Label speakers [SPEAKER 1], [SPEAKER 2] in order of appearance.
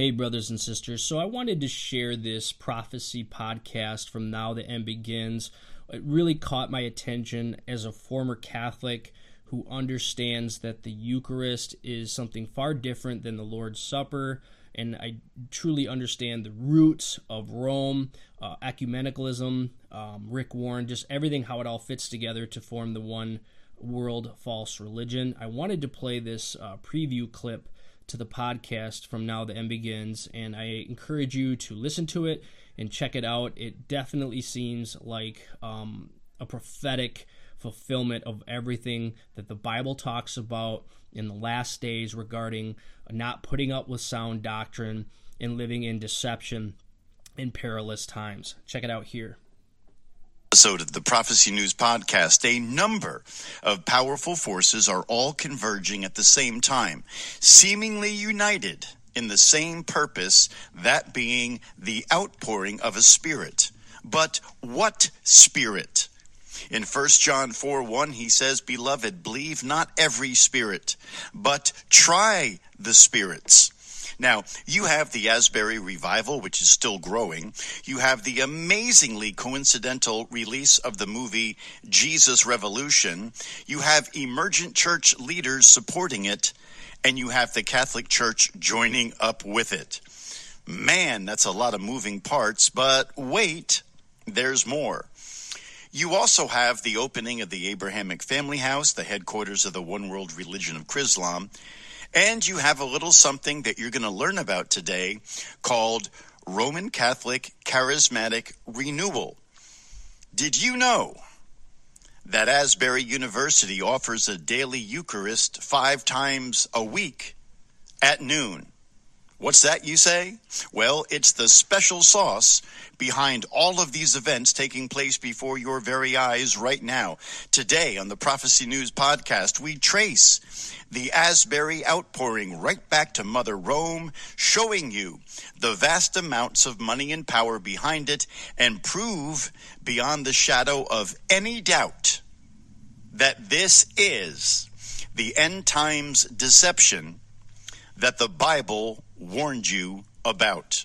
[SPEAKER 1] Hey, brothers and sisters. So, I wanted to share this prophecy podcast from Now the End Begins. It really caught my attention as a former Catholic who understands that the Eucharist is something far different than the Lord's Supper. And I truly understand the roots of Rome, uh, ecumenicalism, um, Rick Warren, just everything, how it all fits together to form the one world false religion. I wanted to play this uh, preview clip to the podcast from Now the End Begins, and I encourage you to listen to it and check it out. It definitely seems like um, a prophetic fulfillment of everything that the Bible talks about in the last days regarding not putting up with sound doctrine and living in deception in perilous times. Check it out here
[SPEAKER 2] episode of the Prophecy News podcast, a number of powerful forces are all converging at the same time, seemingly united in the same purpose, that being the outpouring of a spirit. But what spirit? In 1 John 4 1, he says, Beloved, believe not every spirit, but try the spirits now, you have the Asbury Revival, which is still growing. You have the amazingly coincidental release of the movie Jesus Revolution. You have emergent church leaders supporting it, and you have the Catholic Church joining up with it. Man, that's a lot of moving parts, but wait, there's more. You also have the opening of the Abrahamic Family House, the headquarters of the One World Religion of Chrislam, and you have a little something that you're going to learn about today called Roman Catholic Charismatic Renewal. Did you know that Asbury University offers a daily Eucharist five times a week at noon? What's that, you say? Well, it's the special sauce behind all of these events taking place before your very eyes right now. Today on the Prophecy News podcast, we trace the Asbury outpouring right back to Mother Rome, showing you the vast amounts of money and power behind it, and prove beyond the shadow of any doubt that this is the end times deception that the Bible warned you about.